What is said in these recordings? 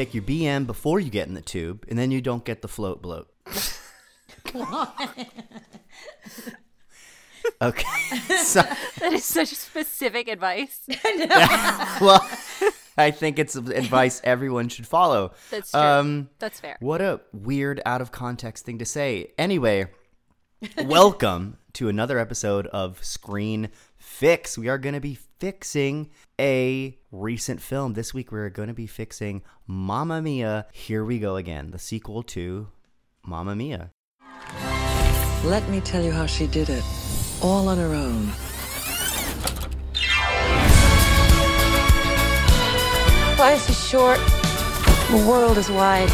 You take your BM before you get in the tube, and then you don't get the float bloat. okay. So, That is such specific advice. yeah, well, I think it's advice everyone should follow. That's true. Um, That's fair. What a weird, out of context thing to say. Anyway, welcome to another episode of Screen Fix. We are going to be fixing a recent film. This week, we're going to be fixing Mamma Mia. Here we go again, the sequel to Mamma Mia. Let me tell you how she did it. All on her own. Life is short. The world is wide.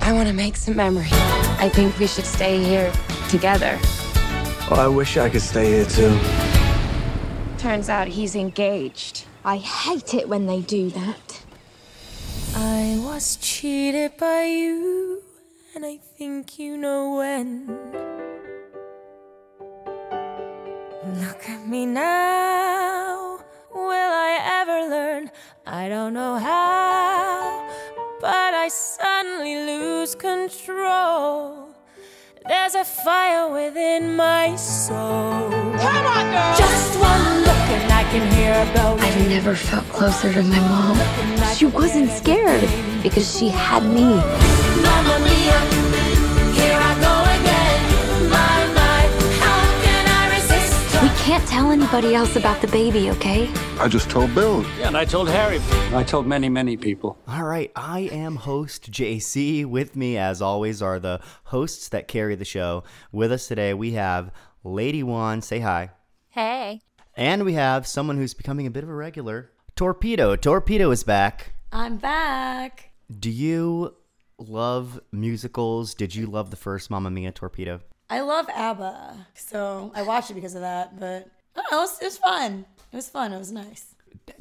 I want to make some memories. I think we should stay here together. Well, I wish I could stay here too. Turns out he's engaged. I hate it when they do that. I was cheated by you, and I think you know when. Look at me now. Will I ever learn? I don't know how, but I suddenly lose control. There's a fire within my soul. Come on, girl! Just one look and I can hear a bell. I've never felt closer to my mom. She wasn't scared because she had me. Mamma mia, can't tell anybody else about the baby, okay? I just told Bill. Yeah, and I told Harry. I told many, many people. All right, I am host JC. With me, as always, are the hosts that carry the show. With us today, we have Lady One. Say hi. Hey. And we have someone who's becoming a bit of a regular. Torpedo. Torpedo is back. I'm back. Do you love musicals? Did you love the first Mamma Mia Torpedo? I love ABBA, so I watched it because of that. But I don't know, it was, it was fun. It was fun. It was nice.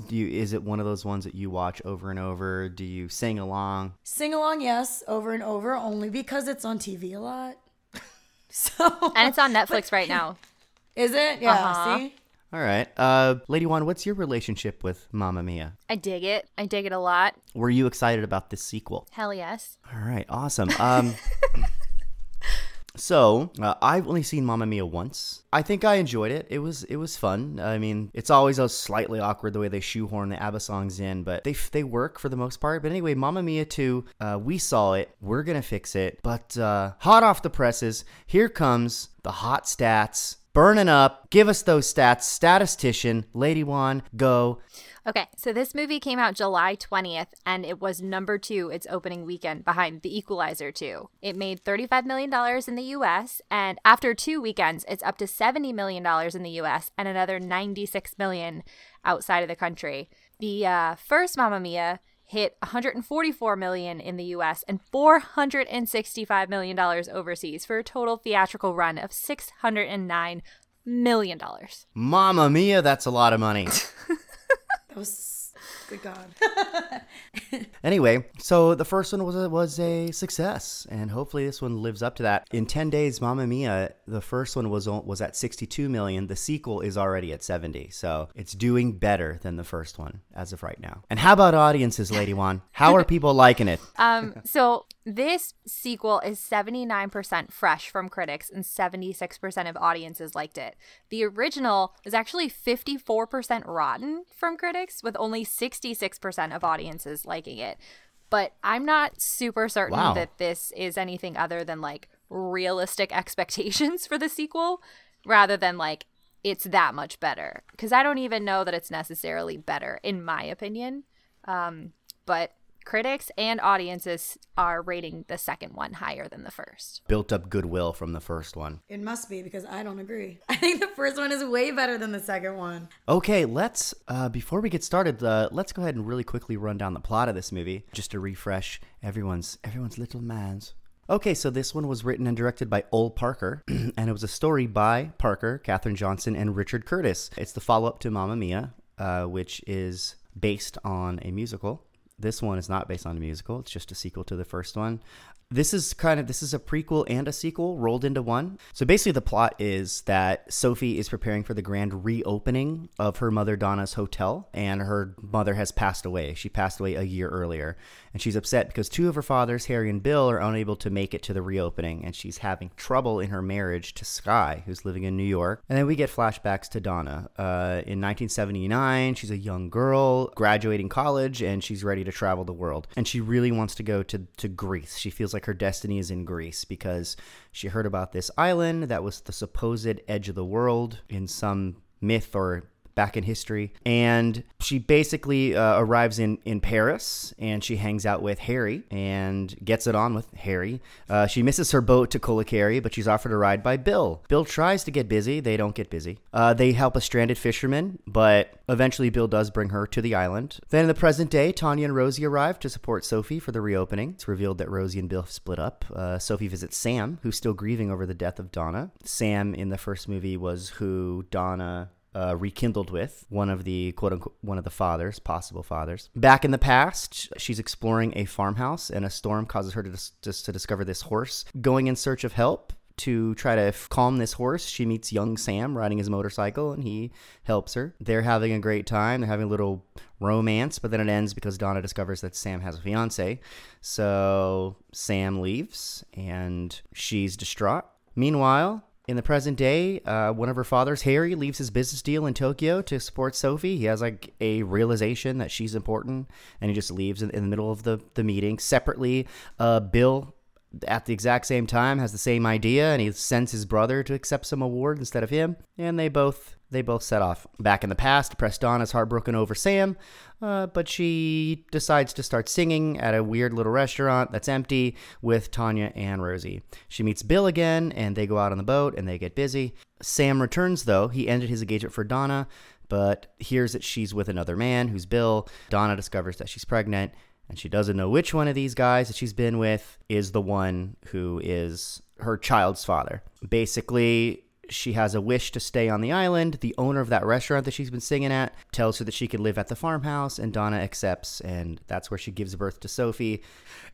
Do you, is it one of those ones that you watch over and over? Do you sing along? Sing along, yes, over and over, only because it's on TV a lot. so And it's on Netflix right now. is it? Yeah. Uh-huh. See, All right. Uh, Lady One, what's your relationship with Mamma Mia? I dig it. I dig it a lot. Were you excited about this sequel? Hell yes. All right, awesome. Um, so uh, I've only seen Mamma Mia once. I think I enjoyed it. It was it was fun. I mean, it's always a slightly awkward the way they shoehorn the ABBA songs in, but they they work for the most part. But anyway, Mamma Mia two, uh, we saw it. We're gonna fix it. But uh, hot off the presses, here comes the hot stats. Burning up. Give us those stats. Statistician, Lady One, go. Okay, so this movie came out July 20th and it was number two its opening weekend behind The Equalizer 2. It made $35 million in the US, and after two weekends, it's up to $70 million in the US and another 96 million outside of the country. The uh, first Mamma Mia hit 144 million in the US and 465 million dollars overseas for a total theatrical run of 609 million dollars. Mamma Mia, that's a lot of money. that was good God. Anyway, so the first one was a, was a success, and hopefully this one lives up to that. In ten days, Mamma Mia, the first one was was at sixty two million. The sequel is already at seventy, so it's doing better than the first one as of right now. And how about audiences, Lady One? How are people liking it? Um, so this sequel is 79% fresh from critics and 76% of audiences liked it. The original was actually 54% rotten from critics with only 66% of audiences liking it. But I'm not super certain Wow. that this is anything other than like realistic expectations for the sequel rather than like it's that much better because I don't even know that it's necessarily better in my opinion. Um, but critics and audiences are rating the second one higher than the first. Built up goodwill from the first one. It must be because I don't agree. I think the first one is way better than the second one. Okay, let's uh, before we get started, uh, let's go ahead and really quickly run down the plot of this movie just to refresh everyone's everyone's little minds. Okay, so this one was written and directed by Ol Parker, and it was a story by Parker, Catherine Johnson, and Richard Curtis. It's the follow-up to Mamma Mia, uh, which is based on a musical. This one is not based on a musical; it's just a sequel to the first one. This is kind of this is a prequel and a sequel rolled into one. So basically the plot is that Sophie is preparing for the grand reopening of her mother Donna's hotel and her mother has passed away. She passed away a year earlier and she's upset because two of her fathers, Harry and Bill, are unable to make it to the reopening and she's having trouble in her marriage to Sky, who's living in New York. And then we get flashbacks to Donna. Uh, in 1979, she's a young girl graduating college and she's ready to travel the world. And she really wants to go to, to Greece. She feels like her destiny is in Greece because she heard about this island that was the supposed edge of the world in some myth or back in history. And she basically uh, arrives in, in Paris and she hangs out with Harry and gets it on with Harry. Uh, she misses her boat to Kalokairi, but she's offered a ride by Bill. Bill tries to get busy, they don't get busy. Uh, they help a stranded fisherman, but eventually Bill does bring her to the island. Then in the present day, Tanya and Rosie arrive to support Sophie for the reopening. It's revealed that Rosie and Bill split up. Uh, Sophie visits Sam, who's still grieving over the death of Donna. Sam in the first movie was who Donna uh, rekindled with one of the quote unquote one of the fathers, possible fathers. Back in the past, she's exploring a farmhouse, and a storm causes her to dis- just to discover this horse. Going in search of help to try to f- calm this horse, she meets young Sam riding his motorcycle, and he helps her. They're having a great time. They're having a little romance, but then it ends because Donna discovers that Sam has a fiance. So Sam leaves, and she's distraught. Meanwhile, in the present day, uh, one of her fathers, Harry, leaves his business deal in Tokyo to support Sophie. He has like a realization that she's important, and he just leaves in, in the middle of the, the meeting. Separately, uh, Bill, at the exact same time, has the same idea, and he sends his brother to accept some award instead of him, and they both they both set off. Back in the past, Prestana is heartbroken over Sam, uh, but she decides to start singing at a weird little restaurant that's empty with Tanya and Rosie. She meets Bill again, and they go out on the boat and they get busy. Sam returns, though. He ended his engagement for Donna, but hears that she's with another man who's Bill. Donna discovers that she's pregnant, and she doesn't know which one of these guys that she's been with is the one who is her child's father. Basically, she has a wish to stay on the island. The owner of that restaurant that she's been singing at tells her that she can live at the farmhouse, and Donna accepts, and that's where she gives birth to Sophie.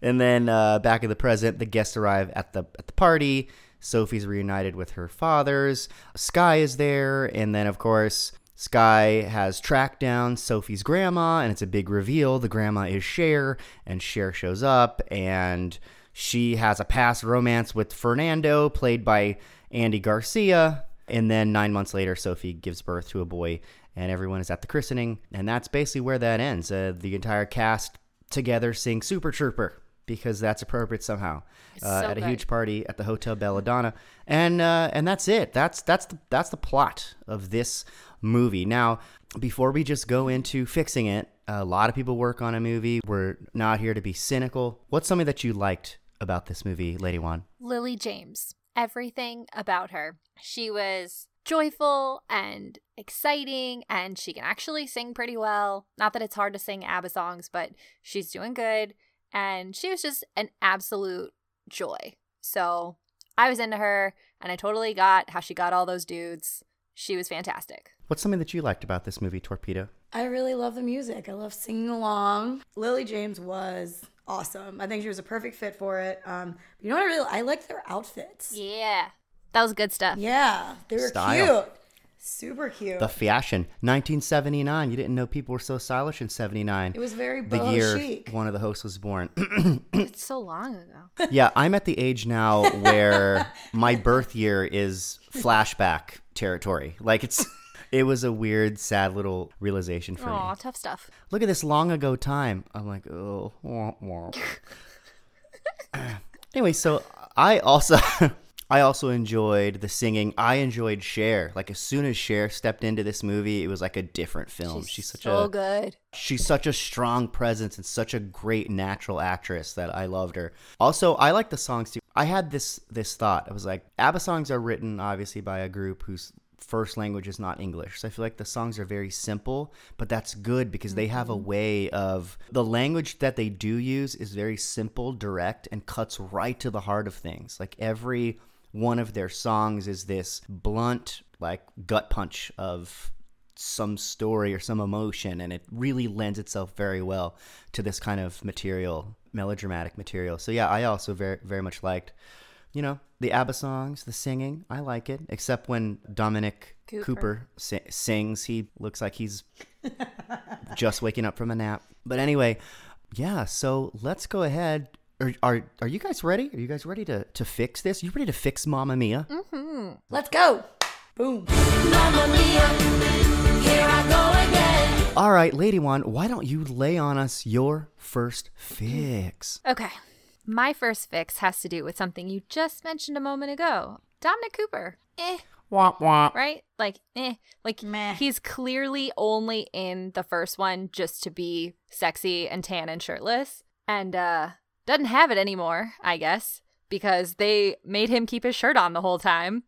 And then uh, back in the present, the guests arrive at the at the party. Sophie's reunited with her fathers. Sky is there, and then of course. Sky has tracked down Sophie's grandma, and it's a big reveal. The grandma is Cher, and Cher shows up, and she has a past romance with Fernando, played by Andy Garcia. And then nine months later, Sophie gives birth to a boy, and everyone is at the christening. And that's basically where that ends. Uh, the entire cast together sing Super Trooper because that's appropriate somehow uh, so at a good. huge party at the Hotel Belladonna, and uh, and that's it. That's that's the that's the plot of this movie. Now, before we just go into fixing it, a lot of people work on a movie. We're not here to be cynical. What's something that you liked about this movie, Lady One? Lily James. Everything about her. She was joyful and exciting, and she can actually sing pretty well. Not that it's hard to sing ABBA songs, but she's doing good. And she was just an absolute joy. So I was into her, and I totally got how she got all those dudes. She was fantastic. What's something that you liked about this movie, Torpedo? I really love the music. I love singing along. Lily James was awesome. I think she was a perfect fit for it. Um, you know what I really I like their outfits. Yeah. That was good stuff. Yeah, they were Style. cute. Super cute. The fashion, 1979. You didn't know people were so stylish in 79. it was very the boho year chic. one of the hosts was born. It's so long ago. yeah, I'm at the age now where my birth year is flashback territory. Like it's it was a weird, sad little realization for me. Aw, me. tough stuff. Look at this long ago time. I'm like, oh. wah, wah. anyway, so I also I also enjoyed the singing. I enjoyed Cher. Like as soon as Cher stepped into this movie, it was like a different film. She's, such so a good. she's such a strong presence and such a great natural actress that I loved her. Also, I like the songs too. I had this this thought. I was like, ABBA songs are written obviously by a group whose first language is not English. So I feel like the songs are very simple, but that's good because they have a mm-hmm. way of the language that they do use is very simple, direct, and cuts right to the heart of things. Like every one of their songs is this blunt, like gut punch of some story or some emotion and it really lends itself very well to this kind of material melodramatic material. So yeah, I also very very much liked, you know, the ABBA songs, the singing. I like it, except when Dominic Cooper. Cooper, si- sings. He looks like he's just waking up from a nap. But anyway, yeah. So let's go ahead. Are, are are you guys ready? Are you guys ready to to fix this? You ready to fix Mamma Mia? Mm-hmm. Let's go. Boom. All right, Lady One, why don't you lay on us your first fix? Okay. My first fix has to do with something you just mentioned a moment ago. Dominic Cooper. Eh. Womp womp. Right? Like, eh. Like, Meh. he's clearly only in the first one just to be sexy and tan and shirtless. And, uh, doesn't have it anymore, I guess, because they made him keep his shirt on the whole time.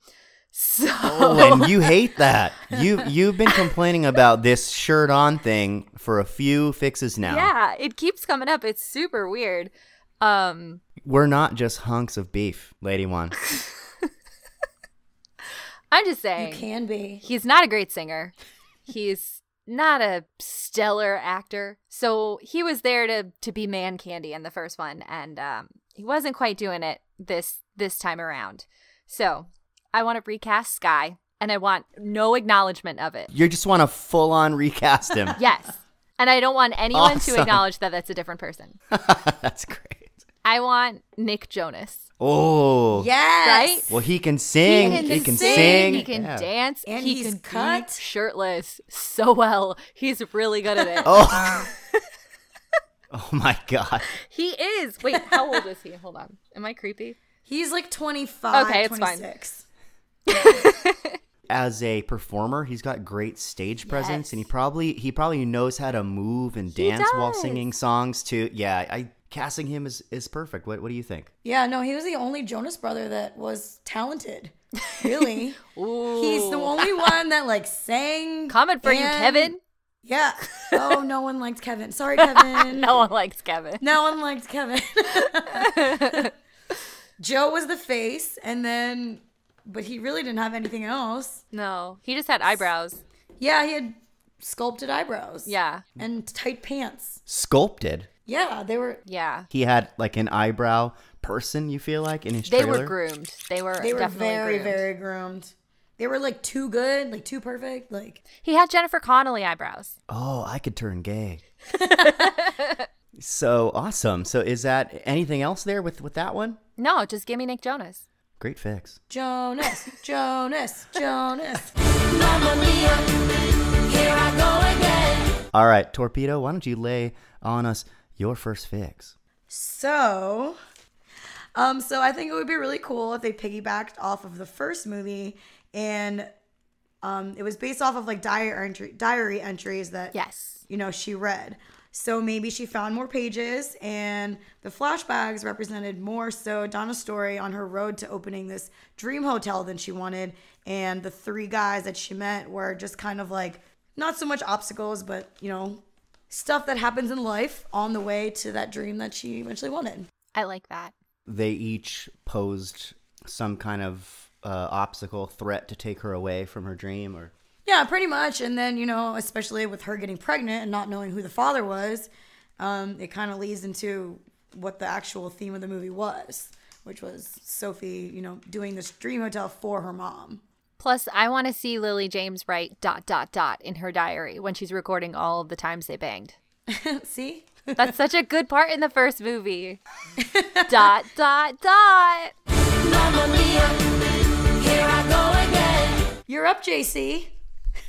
So. Oh, and you hate that. You you've been complaining about this shirt on thing for a few fixes now. Yeah, it keeps coming up. It's super weird. Um, We're not just hunks of beef, Lady One. I'm just saying. You saying. can be. He's not a great singer. He's not a stellar actor. So he was there to to be man candy in the first one, and um, he wasn't quite doing it this this time around. So I want to recast Sky, and I want no acknowledgement of it. You just want to full on recast him. Yes, and I don't want anyone Awesome. to acknowledge that that's a different person. That's great. I want Nick Jonas. Oh. Yes. Right? Well, he can sing. He can, sing. He can Yeah. dance. And he he's can cut. be shirtless so well. He's really good at it. Oh. oh my God. He is. Wait, how old is he? Hold on. Am I creepy? He's like 25, Okay, it's fine. As a performer, he's got great stage presence, and he probably he probably knows how to move and dance while singing songs too. Yeah, I casting him is is perfect. What what do you think? Yeah, no, he was the only Jonas brother that was talented. Really. He's the only one that like sang. Comment for you, and- Kevin. Yeah. Oh, no one liked Kevin. Sorry, Kevin. No one likes Kevin. No one liked Kevin. Joe was the face, and then, but he really didn't have anything else. No, he just had eyebrows. Yeah, he had sculpted eyebrows. Yeah, And tight pants. Sculpted. Yeah, they were. yeah. He had like an eyebrow person. You feel like in his They trailer. were groomed. They were. They were very, groomed. very groomed. They were like too good, like too perfect. Like He had Jennifer Connelly eyebrows. Oh, I could turn gay. so awesome. So is that anything else there with with that one? No, just give me Nick Jonas. Great fix. Jonas, Jonas, Jonas. All right, torpedo. Why don't you lay on us your first fix? So, um, so I think it would be really cool if they piggybacked off of the first movie, and um, it was based off of like diary entry, diary entries that Yes. you know she read. So maybe she found more pages, and the flashbacks represented more so Donna's story on her road to opening this dream hotel than she wanted, and the three guys that she met were just kind of like not so much obstacles, but you know stuff that happens in life on the way to that dream that she eventually wanted. I like that. They each posed some kind of uh, obstacle, threat to take her away from her dream, or Yeah, pretty much. And then, you know, especially with her getting pregnant and not knowing who the father was, um, it kind of leads into what the actual theme of the movie was, which was Sophie, you know, doing this dream hotel for her mom. Plus, I want to see Lily James write dot dot dot in her diary when she's recording all of the times they banged. See? That's such a good part in the first movie. dot dot dot. You're up, JC.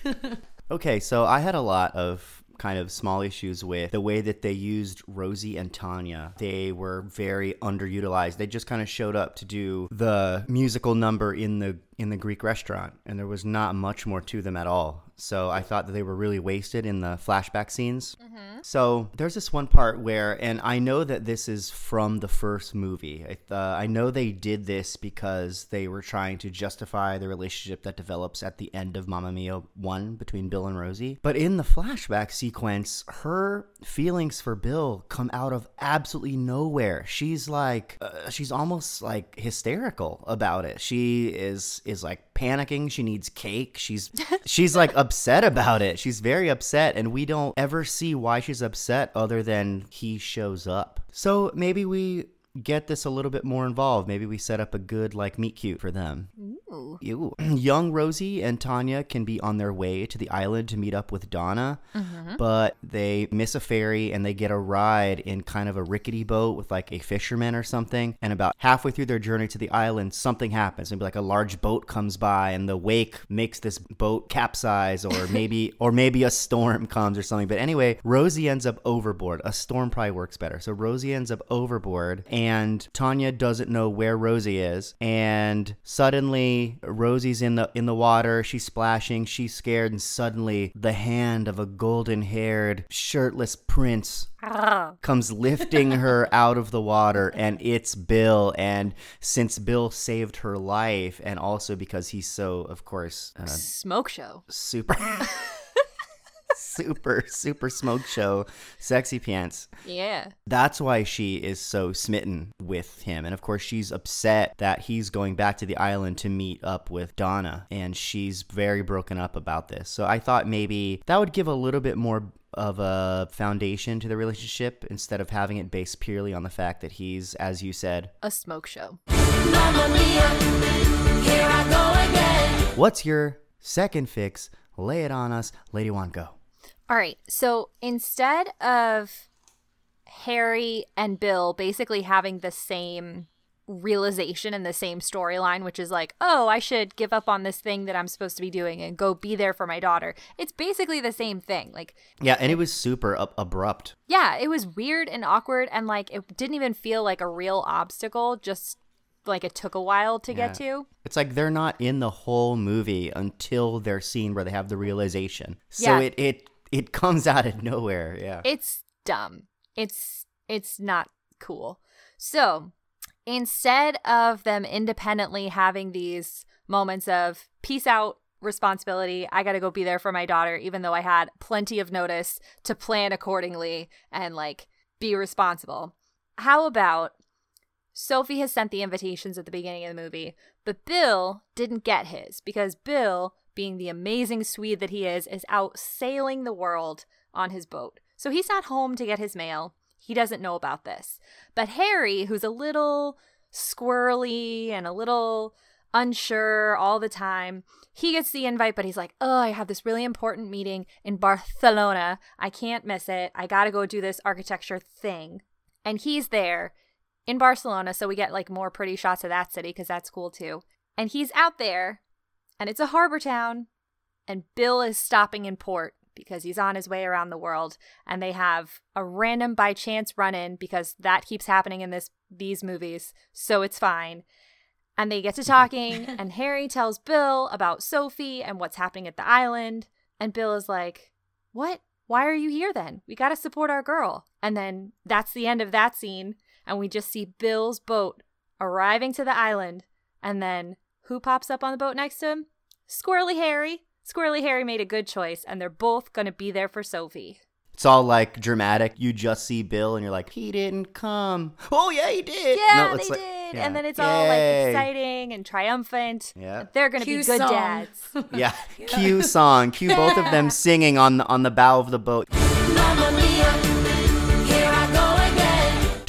Okay, so I had a lot of kind of small issues with the way that they used Rosie and Tanya. They were very underutilized. They just kind of showed up to do the musical number in the in the Greek restaurant, and there was not much more to them at all. So I thought that they were really wasted in the flashback scenes. So there's this one part where, and I know that this is from the first movie. I, uh, I know they did this because they were trying to justify the relationship that develops at the end of Mamma Mia 1 between Bill and Rosie. But in the flashback sequence, her feelings for Bill come out of absolutely nowhere. She's like, uh, she's almost like hysterical about it. She is is like panicking. She needs cake. She's she's like upset about it. She's very upset, and we don't ever see why she's upset other than he shows up. So maybe we get this a little bit more involved. Maybe we set up a good like meet cute for them. Ooh. Ew. Young Rosie and Tanya can be on their way to the island to meet up with Donna, mm-hmm. but they miss a ferry and they get a ride in kind of a rickety boat with like a fisherman or something. And about halfway through their journey to the island, something happens. Maybe like a large boat comes by and the wake makes this boat capsize, or maybe or maybe a storm comes or something. But anyway, Rosie ends up overboard. A storm probably works better. So Rosie ends up overboard and Tanya doesn't know where Rosie is. And suddenly Rosie's in the in the water, she's splashing, she's scared, and suddenly the hand of a golden haired, shirtless prince comes lifting her out of the water and it's Bill and since Bill saved her life and also because he's so of course uh, Smoke show. super super super smoke show sexy pants Yeah. that's why she is so smitten with him. And of course, she's upset that he's going back to the island to meet up with Donna. And she's very broken up about this. So I thought maybe that would give a little bit more of a foundation to the relationship instead of having it based purely on the fact that he's, as you said, A smoke show. what's your second fix? Lay it on us. Lady One, go. All right. So instead of Harry and Bill basically having the same realization and the same storyline, which is like, oh, I should give up on this thing that I'm supposed to be doing and go be there for my daughter. It's basically the same thing. Like, Yeah, and it was super ab- abrupt. yeah, it was weird and awkward and like it didn't even feel like a real obstacle, just like it took a while to get to. It's like they're not in the whole movie until their scene where they have the realization. So Yeah. it, it it comes out of nowhere. Yeah. It's dumb. It's it's not cool. So, instead of them independently having these moments of peace out responsibility, I got to go be there for my daughter even though I had plenty of notice to plan accordingly and like be responsible. How about Sophie has sent the invitations at the beginning of the movie, but Bill didn't get his because Bill, being the amazing Swede that he is, is out sailing the world on his boat. So he's not home to get his mail. He doesn't know about this. But Harry, who's a little squirrely and a little unsure all the time, he gets the invite, but he's like, Oh, I have this really important meeting in Barcelona. I can't miss it. I got to go do this architecture thing. And he's there in Barcelona, so we get like more pretty shots of that city because that's cool too. And he's out there, and it's a harbor town, and Bill is stopping in port because he's on his way around the world, and they have a random by chance run in because that keeps happening in this these movies, so it's fine. And they get to talking, and Harry tells Bill about Sophie and what's happening at the island, and Bill is like, "What? Why are you here then? We got to support our girl." And then that's the end of that scene and we just see Bill's boat arriving to the island. And then who pops up on the boat next to him? Squirrely Harry. Squirrely Harry made a good choice, and they're both going to be there for Sophie. It's all like dramatic. You just see Bill and you're like, he didn't come. Oh yeah, he did. Yeah, No, they like- did. yeah. And then it's all like exciting and triumphant. Yeah. They're going to be good song. dads. Yeah. Cue song. Cue both of them singing on the on the bow of the boat.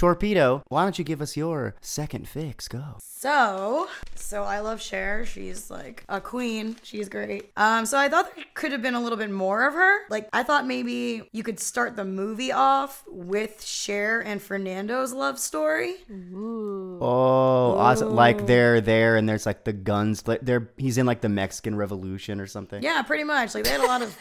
Torpedo, why don't you give us your second fix? Go. So, so I love Cher. She's like a queen. She's great. Um, so I thought there could have been a little bit more of her. Like I thought maybe you could start the movie off with Cher and Fernando's love story. Ooh. Oh, awesome! Like they're there, and there's like the guns. like, They're he's in like the Mexican Revolution or something. Yeah, pretty much. Like they had a lot of,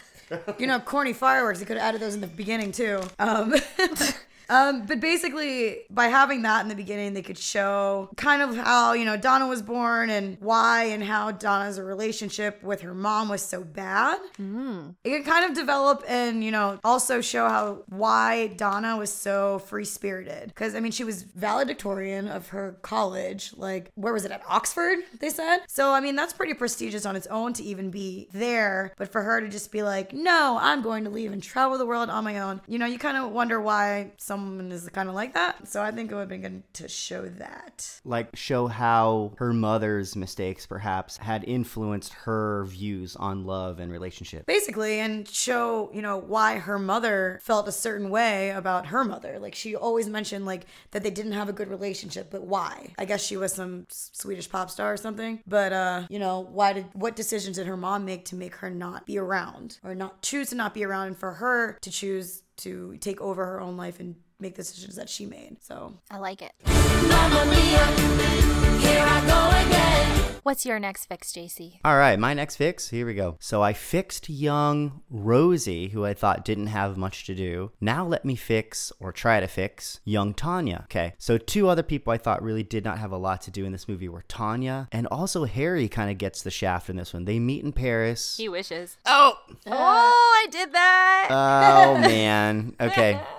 you know, corny fireworks. They could have added those in the beginning too. Um, um, but basically, by having that in the beginning, they could show kind of how you know Donna was born and why and how Donna's relationship with her mom was so bad. It could kind of develop and you know also show how why Donna was so free spirited. Because I mean, she was valedictorian of her college. Like, where was it at Oxford? They said. So I mean, that's pretty prestigious on its own to even be there. But for her to just be like, no, I'm going to leave and travel the world on my own. You know, you kind of wonder why someone someone is kind of like that. So I think it would have been good to show that. Like, show how her mother's mistakes perhaps had influenced her views on love and relationship. Basically, and show, you know, why her mother felt a certain way about her mother. Like she always mentioned like that they didn't have a good relationship, but why? I guess she was some Swedish pop star or something. But uh, you know, why did what decisions did her mom make to make her not be around or not choose to not be around and for her to choose to take over her own life and make the decisions that she made. So I like it. Mamma mia, here I go again. What's your next fix, JC? All right, my next fix. Here we go. So I fixed young Rosie, who I thought didn't have much to do. Now let me fix or try to fix young Tanya. Okay, so two other people I thought really did not have a lot to do in this movie were Tanya and also Harry. Kind of gets the shaft in this one. They meet in Paris. He wishes. Oh, Oh, I did that. oh man. Okay.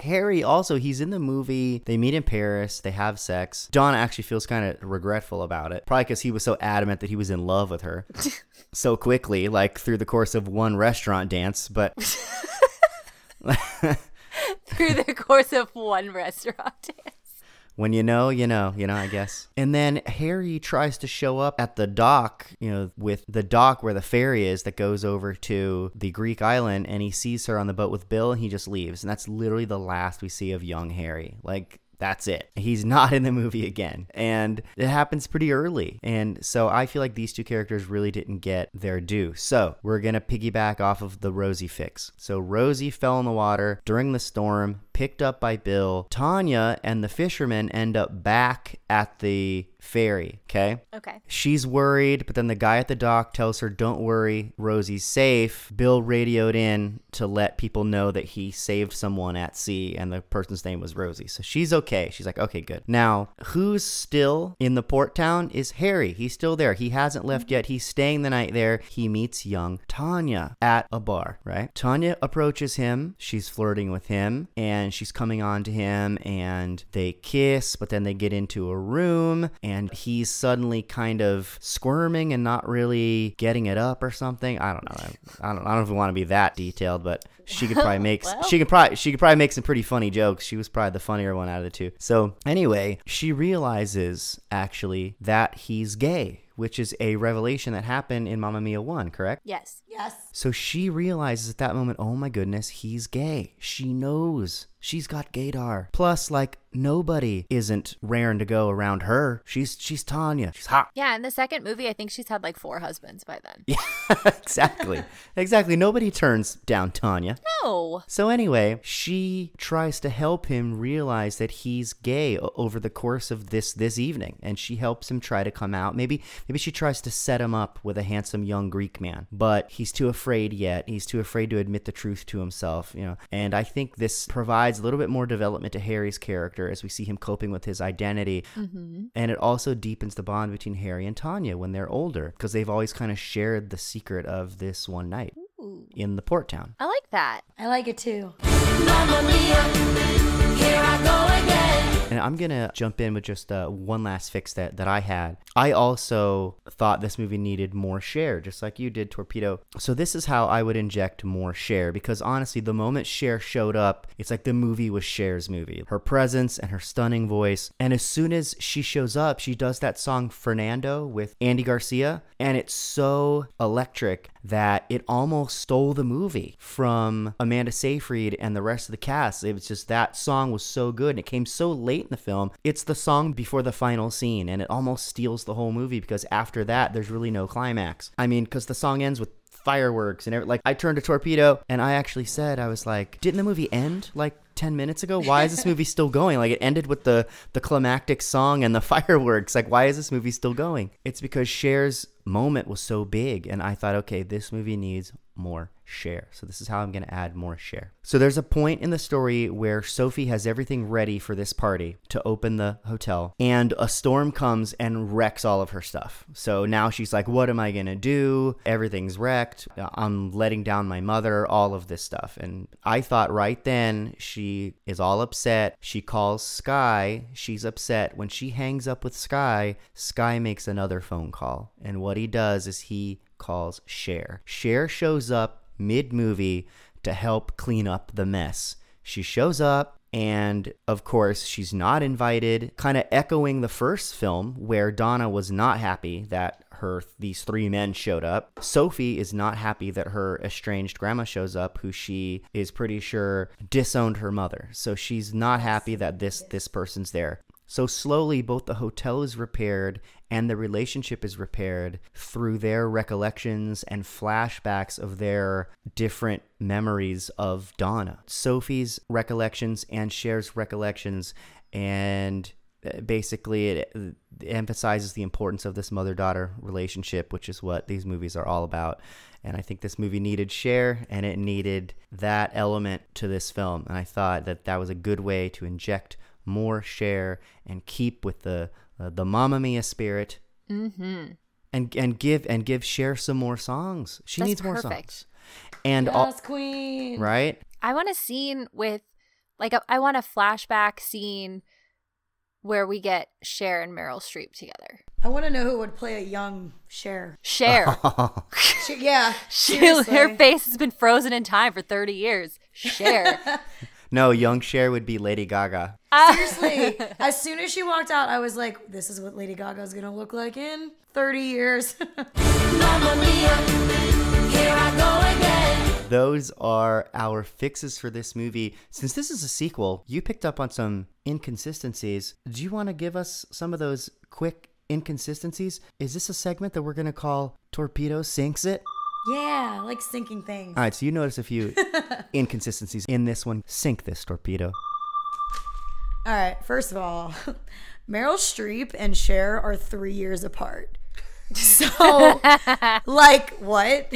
Harry also he's in the movie. They meet in Paris. They have sex. John actually feels kind of regretful about it, probably because he was so adamant that he was in love with her so quickly, like through the course of one restaurant dance. But Through the course of one restaurant dance. When you know, you know, you know, I guess. And then Harry tries to show up at the dock, you know, with the dock where the ferry is that goes over to the Greek island, and he sees her on the boat with Bill, and he just leaves. And that's literally the last we see of young Harry. Like, that's it. He's not in the movie again. And it happens pretty early. And so I feel like these two characters really didn't get their due. So we're going to piggyback off of the Rosie fix. So Rosie fell in the water during the storm, picked up by Bill. Tanya and the fisherman end up back at the ferry. Okay. Okay. She's worried, but then the guy at the dock tells her, Don't worry, Rosie's safe. Bill radioed in to let people know that he saved someone at sea, and the person's name was Rosie. So she's okay. She's like, Okay, good. Now, who's still in the port town is Harry. He's still there. He hasn't left mm-hmm. yet. He's staying the night there. He meets young Tanya at a bar, right? Tanya approaches him. She's flirting with him, and she's coming on to him, and they kiss, but then they get into a room, and he's suddenly kind of squirming and not really getting it up or something. I don't know. I, I don't. I don't know if we want to be that detailed, but she could probably make she could probably she could probably make some pretty funny jokes. She was probably the funnier one out of the two. So anyway, she realizes actually that he's gay. Which is a revelation that happened in Mamma Mia 1, correct? Yes. yes. So she realizes at that moment, oh my goodness, he's gay. She knows. She's got gaydar. Plus, like, nobody isn't raring to go around her. She's she's Tanya. She's hot. Yeah, in the second movie, I think she's had like four husbands by then. Yeah, exactly. exactly. Nobody turns down Tanya. No. So anyway, she tries to help him realize that he's gay over the course of this this evening, and she helps him try to come out. Maybe maybe she tries to set him up with a handsome young Greek man, but he's too afraid yet. He's too afraid to admit the truth to himself, you know. And I think this provides a little bit more development to Harry's character as we see him coping with his identity, mm-hmm. and it also deepens the bond between Harry and Tanya when they're older because they've always kind of shared the secret of this one night in the port town. I like that. I like it too. And I'm gonna jump in with just uh, one last fix that that I had. I also thought this movie needed more Cher, just like you did, Torpedo. So this is how I would inject more Cher, because honestly, the moment Cher showed up, it's like the movie was Cher's movie. Her presence and her stunning voice, and as soon as she shows up, she does that song Fernando with Andy Garcia, and it's so electric that it almost stole the movie from Amanda Seyfried and the rest of the cast. It was just that song was so good and it came so late in the film. It's the song before the final scene and it almost steals the whole movie because after that there's really no climax. I mean, cuz the song ends with fireworks and every, like I turned to Torpedo and I actually said I was like, didn't the movie end like 10 minutes ago? Why is this movie still going? Like it ended with the the climactic song and the fireworks. Like why is this movie still going? It's because Cher's moment was so big and I thought, okay, this movie needs more Cher. So this is how I'm going to add more Cher. So there's a point in the story where Sophie has everything ready for this party to open the hotel and a storm comes and wrecks all of her stuff. So now she's like, what am I going to do? Everything's wrecked. I'm letting down my mother, all of this stuff. And I thought right then she is all upset. She calls Sky. She's upset. When she hangs up with Sky, Sky makes another phone call. And what he does is he calls Cher. Cher shows up mid movie to help clean up the mess. She shows up, And of course, she's not invited, kind of echoing the first film where Donna was not happy that her these three men showed up. Sophie is not happy that her estranged grandma shows up who she is pretty sure disowned her mother. So she's not happy that this this person's there. So slowly both the hotel is repaired and the relationship is repaired through their recollections and flashbacks of their different memories of Donna. Sophie's recollections and Cher's recollections and uh, basically it, emphasizes the importance of this mother-daughter relationship which is what these movies are all about and i think this movie needed Cher and it needed that element to this film and i thought that that was a good way to inject more Cher and keep with the uh, the Mamma Mia spirit. Mm-hmm. And and give and give Cher some more songs. She That's needs more songs. And all, queen. right? I want a scene with, like, a, I want a flashback scene where we get Cher and Meryl Streep together. I want to know who would play a young Cher. Cher. She, yeah, She, her face has been frozen in time for 30 years. Cher. no, young Cher would be Lady Gaga. Seriously, as soon as she walked out, I was like, "This is what Lady Gaga is gonna look like in 30 years." Those are our fixes for this movie. Since this is a sequel, you picked up on some inconsistencies. Do you want to give us some of those quick inconsistencies? Is this a segment that we're going to call Torpedo Sinks It? Yeah, like sinking things. All right, so you notice a few inconsistencies in this one. Sink this torpedo. All right, first of all, Meryl Streep and Cher are three years apart. So, like, what?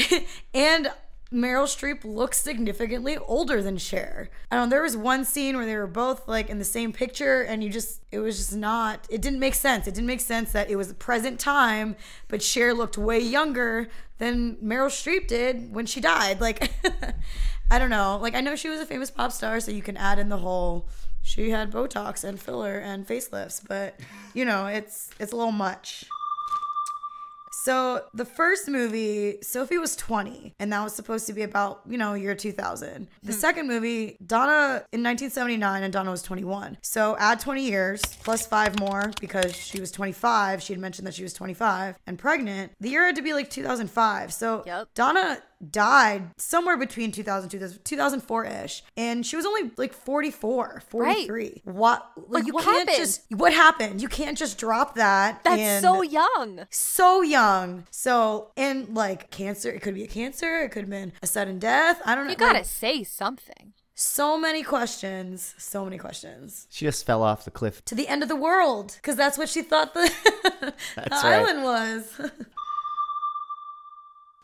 and Meryl Streep looks significantly older than Cher. I don't there was one scene where they were both like in the same picture, and you just, it was just not, it didn't make sense. It didn't make sense that it was the present time, but Cher looked way younger than Meryl Streep did when she died. Like, I don't know. Like, I know she was a famous pop star, so you can add in the whole she had Botox and filler and facelifts, but you know, it's it's a little much. So the first movie, Sophie was 20, and that was supposed to be about, you know, year 2000. The hmm. second movie, Donna in 1979, and Donna was 21. So add 20 years plus five more because she was 25. She had mentioned that she was 25 and pregnant. The year had to be like 2005. So Yep. Donna died somewhere between 2000 2004 ish and she was only like 44 43 what Like, you what can't happened? just what happened you can't just drop that That's and- so young. so young so and like cancer it could be a cancer it could have been a sudden death i don't know You gotta like, say something. so many questions so many questions She just fell off the cliff. to the end of the world because that's what she thought the, the That's right. island was.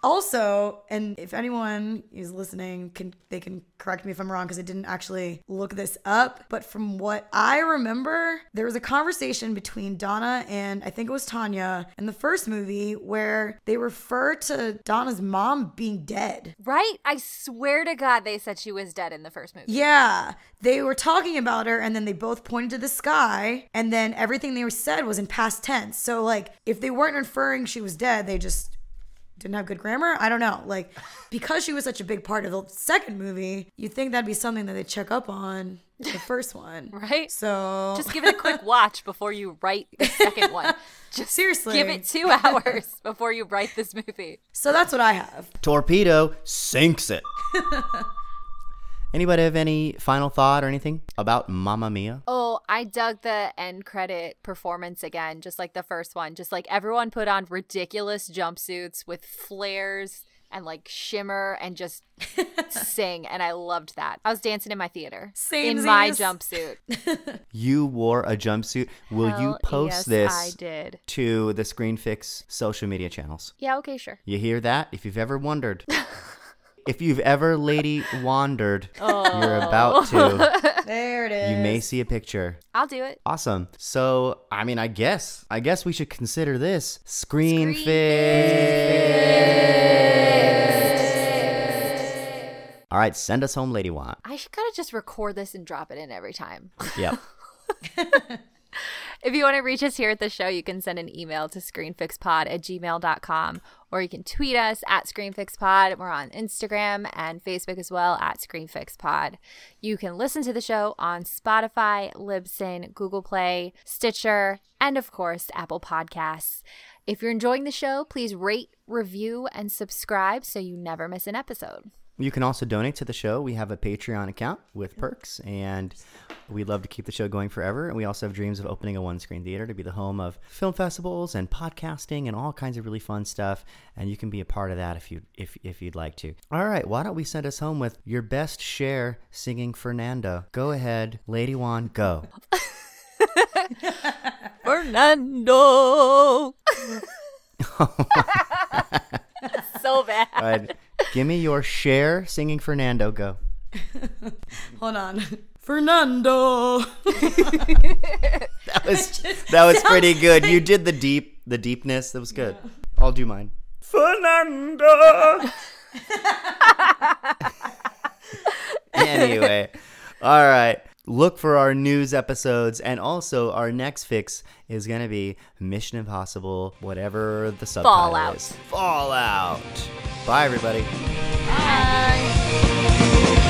also, and if anyone is listening, can they can correct me if I'm wrong because I didn't actually look this up. But from what I remember, there was a conversation between Donna and I think it was Tanya in the first movie where they refer to Donna's mom being dead. Right? I swear to God, they said she was dead in the first movie. Yeah, they were talking about her, and then they both pointed to the sky, and then everything they were said was in past tense. So, like, if they weren't inferring she was dead, they just didn't have good grammar. I don't know. Like, because she was such a big part of the second movie, you'd think that'd be something that they check up on the first one, Right? So, Just give it a quick watch before you write the second one. Just seriously, give it two hours before you write this movie. So that's what I have. Torpedo sinks it. Anybody have any final thought or anything about Mamma Mia? Oh, I dug the end credit performance again, just like the first one. Just like everyone put on ridiculous jumpsuits with flares and like shimmer and just sing. And I loved that. I was dancing in my theater in my jumpsuit. You wore a jumpsuit. Will you post yes, this I did. to the Screen Fix social media channels? Yeah, okay, sure. You hear that? If you've ever wondered. if you've ever lady wandered, you're oh. about to. There it is. You may see a picture. I'll do it. Awesome. So, I mean, I guess, I guess we should consider this Screen, Screen Fix. All right, send us home, Lady Want. I should gotta just record this and drop it in every time. Yep. If you want to reach us here at the show, you can send an email to screenfixpod at gmail.com or you can tweet us at screenfixpod. We're on Instagram and Facebook as well at screenfixpod. You can listen to the show on Spotify, Libsyn, Google Play, Stitcher, and of course, Apple Podcasts. If you're enjoying the show, please rate, review, and subscribe so you never miss an episode. You can also donate to the show. We have a Patreon account with perks, and we'd love to keep the show going forever. And we also have dreams of opening a one screen theater to be the home of film festivals and podcasting and all kinds of really fun stuff. And you can be a part of that if you if if you'd like to. All right, why don't we send us home with your best Cher singing Fernando? Go ahead, Lady One, go. Fernando. so bad. All right, give me your Cher singing Fernando. Go. Hold on. Fernando. That was that was pretty good. You did the deep the deepness. That was good. I'll do mine. Fernando. anyway, all right. Look for our news episodes, and also our next fix is gonna be Mission Impossible, whatever the subtitle Fallout. is. Fallout. Bye, everybody. Bye.